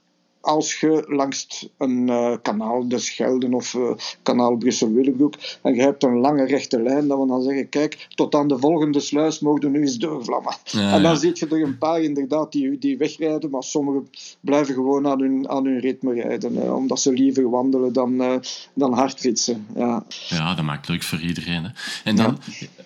als je langs een uh, kanaal, de Schelden of uh, kanaal Brussel-Willebroek, en je hebt een lange rechte lijn, dat we dan zeggen, kijk, tot aan de volgende sluis mogen we nu eens doorvlammen. en dan ja. zie je er een paar inderdaad die, die wegrijden, maar sommigen blijven gewoon aan hun, aan hun ritme rijden, uh, omdat ze liever wandelen dan, dan hard fietsen. Ja. ja, dat maakt leuk voor iedereen. Hè. En dan,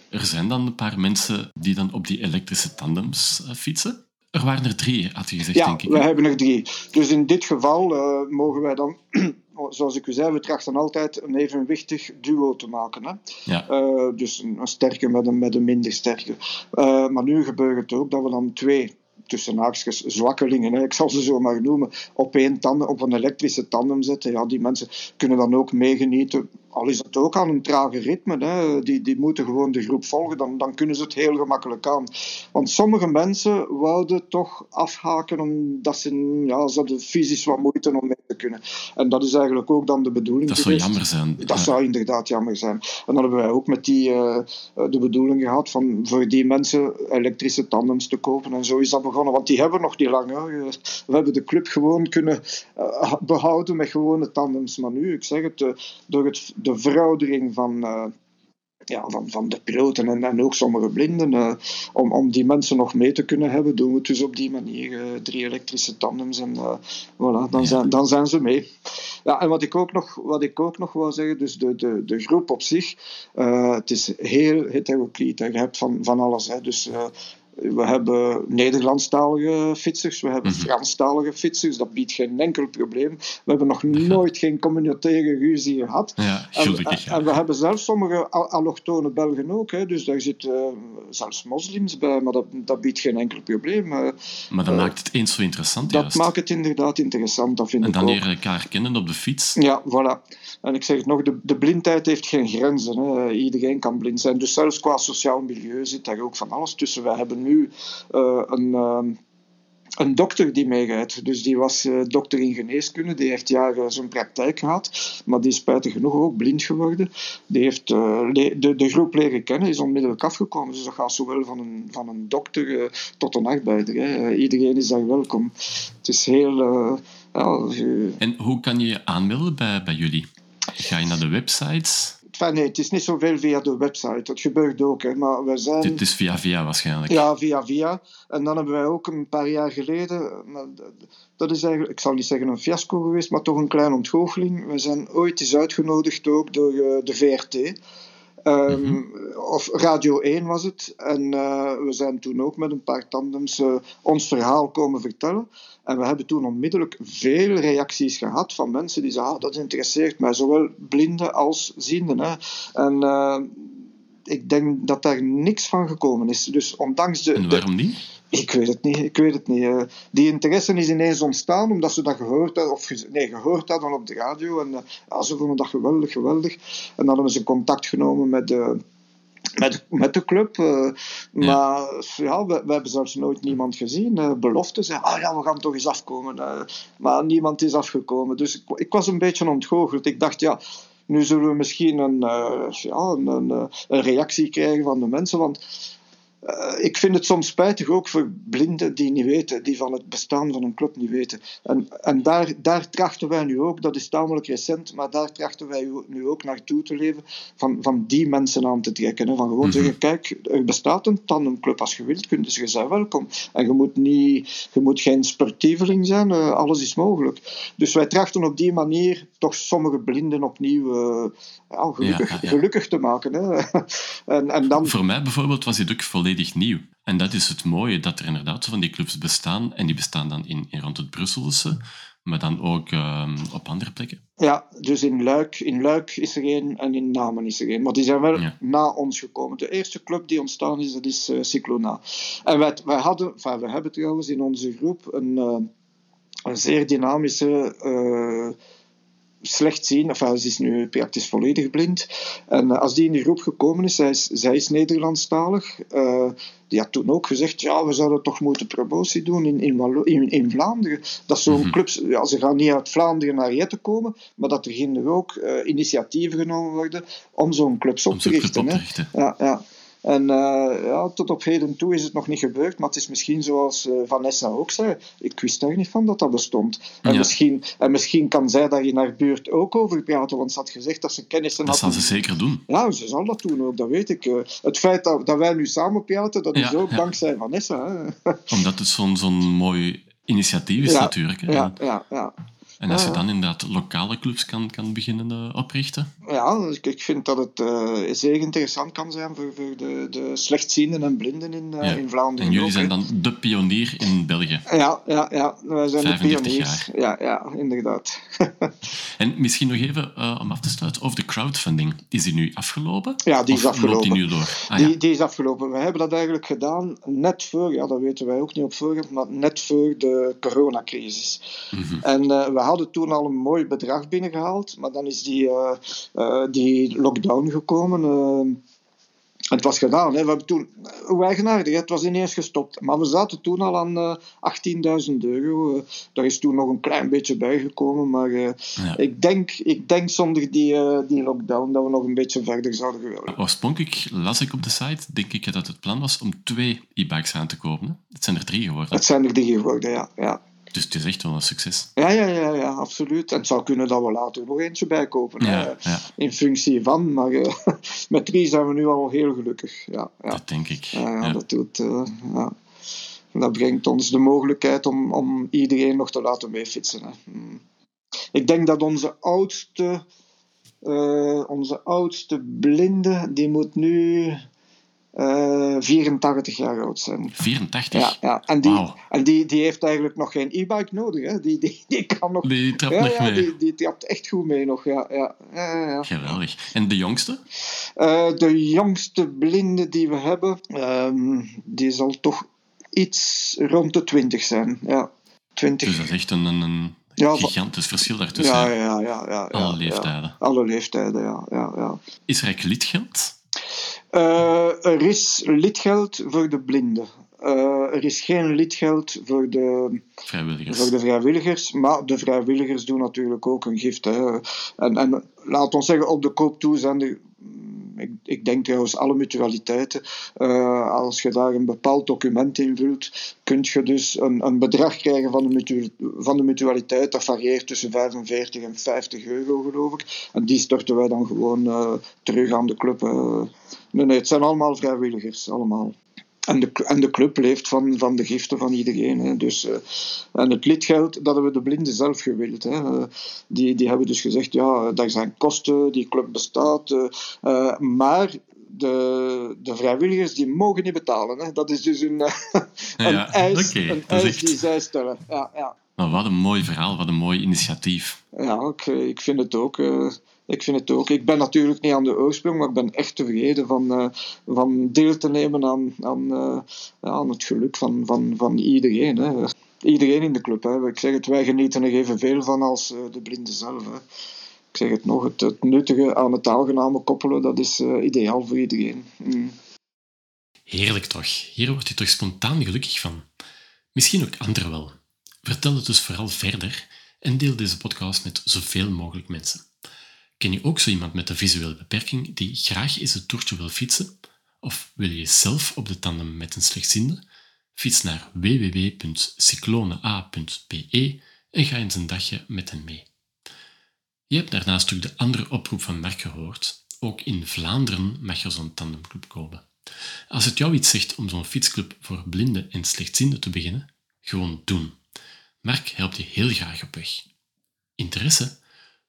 er zijn dan een paar mensen die dan op die elektrische tandems fietsen? Er waren er drie, had je gezegd, ja, denk ik. we hebben er drie. Dus in dit geval uh, mogen wij dan, (clears throat) zoals ik u zei, we trachten altijd een evenwichtig duo te maken. Hè? Ja. Uh, dus een, een, sterke met een, met een minder sterke. Uh, maar nu gebeurt het ook dat we dan twee tussen haakjes zwakkelingen, hè, ik zal ze zo maar noemen, op, één tandem, op een elektrische tandem zetten. Ja, die mensen kunnen dan ook meegenieten al is het ook aan een trage ritme, hè, die, die moeten gewoon de groep volgen, dan, dan kunnen ze het heel gemakkelijk aan. Want sommige mensen wouden toch afhaken omdat ze, ja, ze hadden fysisch wat moeite om mee te kunnen. En dat is eigenlijk ook dan de bedoeling. Dat zou jammer zijn. Dat zou inderdaad jammer zijn. En dan hebben wij ook met die uh, de bedoeling gehad van voor die mensen elektrische tandems te kopen. En zo is dat begonnen, want die hebben we nog niet lang. Hè. We hebben de club gewoon kunnen uh, behouden met gewone tandems. Maar nu, ik zeg het, uh, door het de veroudering van, uh, ja, van, van de piloten en, en ook sommige blinden. Uh, om, om die mensen nog mee te kunnen hebben, doen we het dus op die manier. Uh, drie elektrische tandems en voilà, dan, zijn, dan zijn ze mee. Ja, en wat ik ook nog, wat ik ook nog wil zeggen, dus de, de, de groep op zich, het is heel heterocliet. Je hebt van, van alles. Hè. Dus we hebben Nederlandstalige fietsers, we hebben mm-hmm. Franstalige fietsers, dat biedt geen enkel probleem. We hebben nog nooit geen communautaire ruzie gehad. Ja, gelukkig, en, en, we hebben zelfs sommige allochtone Belgen ook, hè, dus daar zitten uh, zelfs moslims bij, maar dat, dat biedt geen enkel probleem. Uh, maar dat uh, maakt het eens zo interessant, Dat juist. maakt het inderdaad interessant, dat vind en ik dan ook. leren elkaar kennen op de fiets. Ja, voilà. En ik zeg het nog, de, de blindheid heeft geen grenzen. Hè. Iedereen kan blind zijn. Dus zelfs qua sociaal milieu zit daar ook van alles tussen. We hebben nu uh, een, uh, een dokter die meegaat. Dus die was uh, dokter in geneeskunde. Die heeft jaren zijn praktijk gehad. Maar die is spijtig genoeg ook blind geworden. Die heeft de, de groep leren kennen. Is onmiddellijk afgekomen. Dus dat gaat zowel van een, van een dokter tot een arbeider. Hè. iedereen is daar welkom. Het is heel... en hoe kan je je aanmelden bij, bij jullie? Ga je naar de websites? Enfin, nee, het is niet zoveel via de website. Dat gebeurt ook. Hè. Maar we zijn... Het is via via waarschijnlijk. Ja, via via. En dan hebben wij ook een paar jaar geleden... Dat is eigenlijk, ik zal niet zeggen een fiasco geweest, maar toch een kleine ontgoocheling. We zijn ooit eens uitgenodigd ook door de VRT. Um, mm-hmm. Of Radio 1 was het. En uh, we zijn toen ook met een paar tandems uh, ons verhaal komen vertellen. En we hebben toen onmiddellijk veel reacties gehad van mensen die zeiden: ah, dat interesseert mij, zowel blinden als zienden. Hè. En uh, ik denk dat daar niks van gekomen is. Dus ondanks de. En waarom niet? Ik weet het niet. Ik weet het niet. Uh, die interesse is ineens ontstaan omdat ze dat gehoord hadden, of nee, gehoord hadden op de radio. En uh, ja, ze vonden dat geweldig, geweldig. En dan hebben ze contact genomen met de, met, met de club. Uh, ja. Maar ja, we, we, hebben zelfs nooit niemand gezien. Uh, beloften zei, ah ja, we gaan toch eens afkomen. Maar niemand is afgekomen. Dus ik, ik was een beetje ontgoocheld. Ik dacht, ja, nu zullen we misschien een, ja, een, een, een reactie krijgen van de mensen. Want uh, ik vind het soms spijtig ook voor blinden die niet weten, die van het bestaan van een club niet weten. En, en daar, daar trachten wij nu ook, dat is tamelijk recent, maar daar trachten wij nu ook naartoe te leven, van, van die mensen aan te trekken. Hè. Van gewoon mm -hmm. zeggen, kijk, er bestaat een tandemclub, als je wilt, kun je zijn welkom. En je moet, niet, je moet geen sportieveling zijn, uh, alles is mogelijk. Dus wij trachten op die manier toch sommige blinden opnieuw uh, ja, gelukkig, ja, ja, gelukkig te maken. Hè. (laughs) en, en dan... Voor mij bijvoorbeeld was dit ook volledig nieuw. En dat is het mooie, dat er inderdaad van die clubs bestaan. En die bestaan dan in, in rond het Brusselse, maar dan ook um, op andere plekken. Ja, dus in Luik, in Luik is er één en in Namen is er één. Maar die zijn wel ja. na ons gekomen. De eerste club die ontstaan is, dat is uh, Cyclona. En wij, wij hadden, enfin, we hebben trouwens in onze groep een, uh, een zeer dynamische... Uh, slecht zien. Enfin, ze is nu praktisch volledig blind. En uh, als die in die groep gekomen is, zij is, zij is Nederlandstalig. Uh, die had toen ook gezegd, ja, we zouden toch moeten promotie doen in, in, in, in Vlaanderen. Dat zo'n mm -hmm. clubs, ja, ze gaan niet uit Vlaanderen naar Jetten komen, maar dat er ginder ook uh, initiatieven genomen worden om zo'n clubs op, te richten, op te richten. Ja, ja. En uh, ja, tot op heden toe is het nog niet gebeurd, maar het is misschien zoals uh, Vanessa ook zei. Ik wist daar niet van dat dat bestond. En, ja. misschien, en misschien kan zij daar in haar buurt ook over praten, want ze had gezegd dat ze kennis had. Dat zal ze zeker doen. Ja, ze zal dat doen ook, dat weet ik. Uh, het feit dat, dat wij nu samen praten, dat ja, is ook ja. dankzij Vanessa. Hè. Omdat het zo'n zo'n mooi initiatief is natuurlijk. Hè. Ja, ja, ja. En als je dan inderdaad lokale clubs kan, kan beginnen uh, oprichten? Ja, dus ik, ik vind dat het uh, zeer interessant kan zijn voor, voor de, de slechtzienden en blinden in, uh, ja. in Vlaanderen. En jullie zijn dan de pionier in België? Ja, ja, ja wij zijn de pioniers. Jaar. Ja, ja, inderdaad. (laughs) en misschien nog even om af te sluiten over de crowdfunding. Is die nu afgelopen? Ja, die is of afgelopen. Loopt die nu door? Ah, die, ja. die is afgelopen. We hebben dat eigenlijk gedaan net voor, ja, dat weten wij ook niet op voorhand, maar net voor de coronacrisis. Mm -hmm. En we hadden toen al een mooi bedrag binnengehaald, maar dan is die, uh, uh, die lockdown gekomen. Uh, het was gedaan. Hè. We hebben toen, hoe eigenaardig, het was ineens gestopt. Maar we zaten toen al aan 18.000 euro. Daar is toen nog een klein beetje bijgekomen. Maar ja. ik, denk, ik denk zonder die, die lockdown dat we nog een beetje verder zouden gewillen. Oorspronkelijk las ik op de site, denk ik dat het plan was om twee e-bikes aan te kopen. Het zijn er drie geworden. Het zijn er drie geworden, ja. ja. Dus het is echt wel een succes. Ja, ja, ja, ja absoluut. En het zou kunnen dat we later nog eentje bijkopen. Ja, ja. In functie van. Maar uh, (laughs) met drie zijn we nu al heel gelukkig. Ja, ja. Dat denk ik. ja, Dat, doet, uh, ja. dat brengt ons de mogelijkheid om, om iedereen nog te laten meefietsen. Hè. Hmm. Ik denk dat onze oudste, onze oudste blinde, die moet nu uh, 84 jaar oud zijn. 84? Ja, ja. en, die, wow. en die, die heeft eigenlijk nog geen e-bike nodig. Hè. Die, die, die kan nog... Die trapt ja, nog ja, mee. Die, die trapt echt goed mee nog, ja. ja, ja, ja. Geweldig. En de jongste? Uh, de jongste blinde die we hebben, um, die zal toch iets rond de 20 zijn. Ja, 20. Dus dat is echt een, een, ja, gigantisch verschil daartussen. Ja, ja, ja. ja, alle leeftijden. alle leeftijden, ja. ja, ja. Is er eigenlijk lidgeld? Uh, er is lidgeld voor de blinden. Uh, er is geen lidgeld voor de vrijwilligers. voor de vrijwilligers, maar de vrijwilligers doen natuurlijk ook een gift. Hè. En, en laat ons zeggen, op de koop toe zijn er, ik, ik denk trouwens alle mutualiteiten, uh, als je daar een bepaald document invult, kun je dus een, een bedrag krijgen van de, van de mutualiteit. Dat varieert tussen 45 en 50 euro, geloof ik. En die storten wij dan gewoon uh, terug aan de club. Uh. Nee, nee, het zijn allemaal vrijwilligers, allemaal. En de, en de club leeft van, van de giften van iedereen. Hè. Dus, uh, en het lidgeld, dat hebben de blinden zelf gewild. Hè. Uh, die, die hebben dus gezegd, ja, daar zijn kosten, die club bestaat. Uh, maar de, de vrijwilligers die mogen niet betalen. Hè. Dat is dus een, (laughs) een ja, eis, okay. een eis echt... die zij stellen. Ja, ja. Maar wat een mooi verhaal, wat een mooi initiatief. Ja, ik, ik vind het ook. Ik vind het ook. Ik ben natuurlijk niet aan de oorsprong, maar ik ben echt tevreden van, uh, van deel te nemen aan, aan, uh, aan het geluk van, van, van iedereen. Hè. Iedereen in de club. Hè. Ik zeg het, wij genieten er evenveel van als de blinden zelf. Hè. Ik zeg het nog, het, nuttige aan het aangename koppelen, dat is ideaal voor iedereen. Mm. Heerlijk toch. Hier word je toch spontaan gelukkig van. Misschien ook anderen wel. Vertel het dus vooral verder en deel deze podcast met zoveel mogelijk mensen. Ken je ook zo iemand met een visuele beperking die graag eens een toertje wil fietsen? Of wil je zelf op de tandem met een slechtziende? Fiets naar www.cyclonea.be en ga eens een dagje met hen mee. Je hebt daarnaast ook de andere oproep van Mark gehoord. Ook in Vlaanderen mag er zo'n tandemclub komen. Als het jou iets zegt om zo'n fietsclub voor blinden en slechtzienden te beginnen, gewoon doen. Mark helpt je heel graag op weg. Interesse?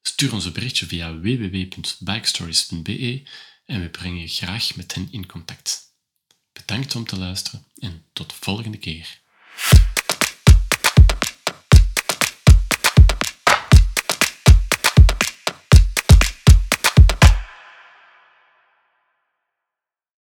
Stuur ons een berichtje via www.bikestories.be en we brengen je graag met hen in contact. Bedankt om te luisteren en tot de volgende keer.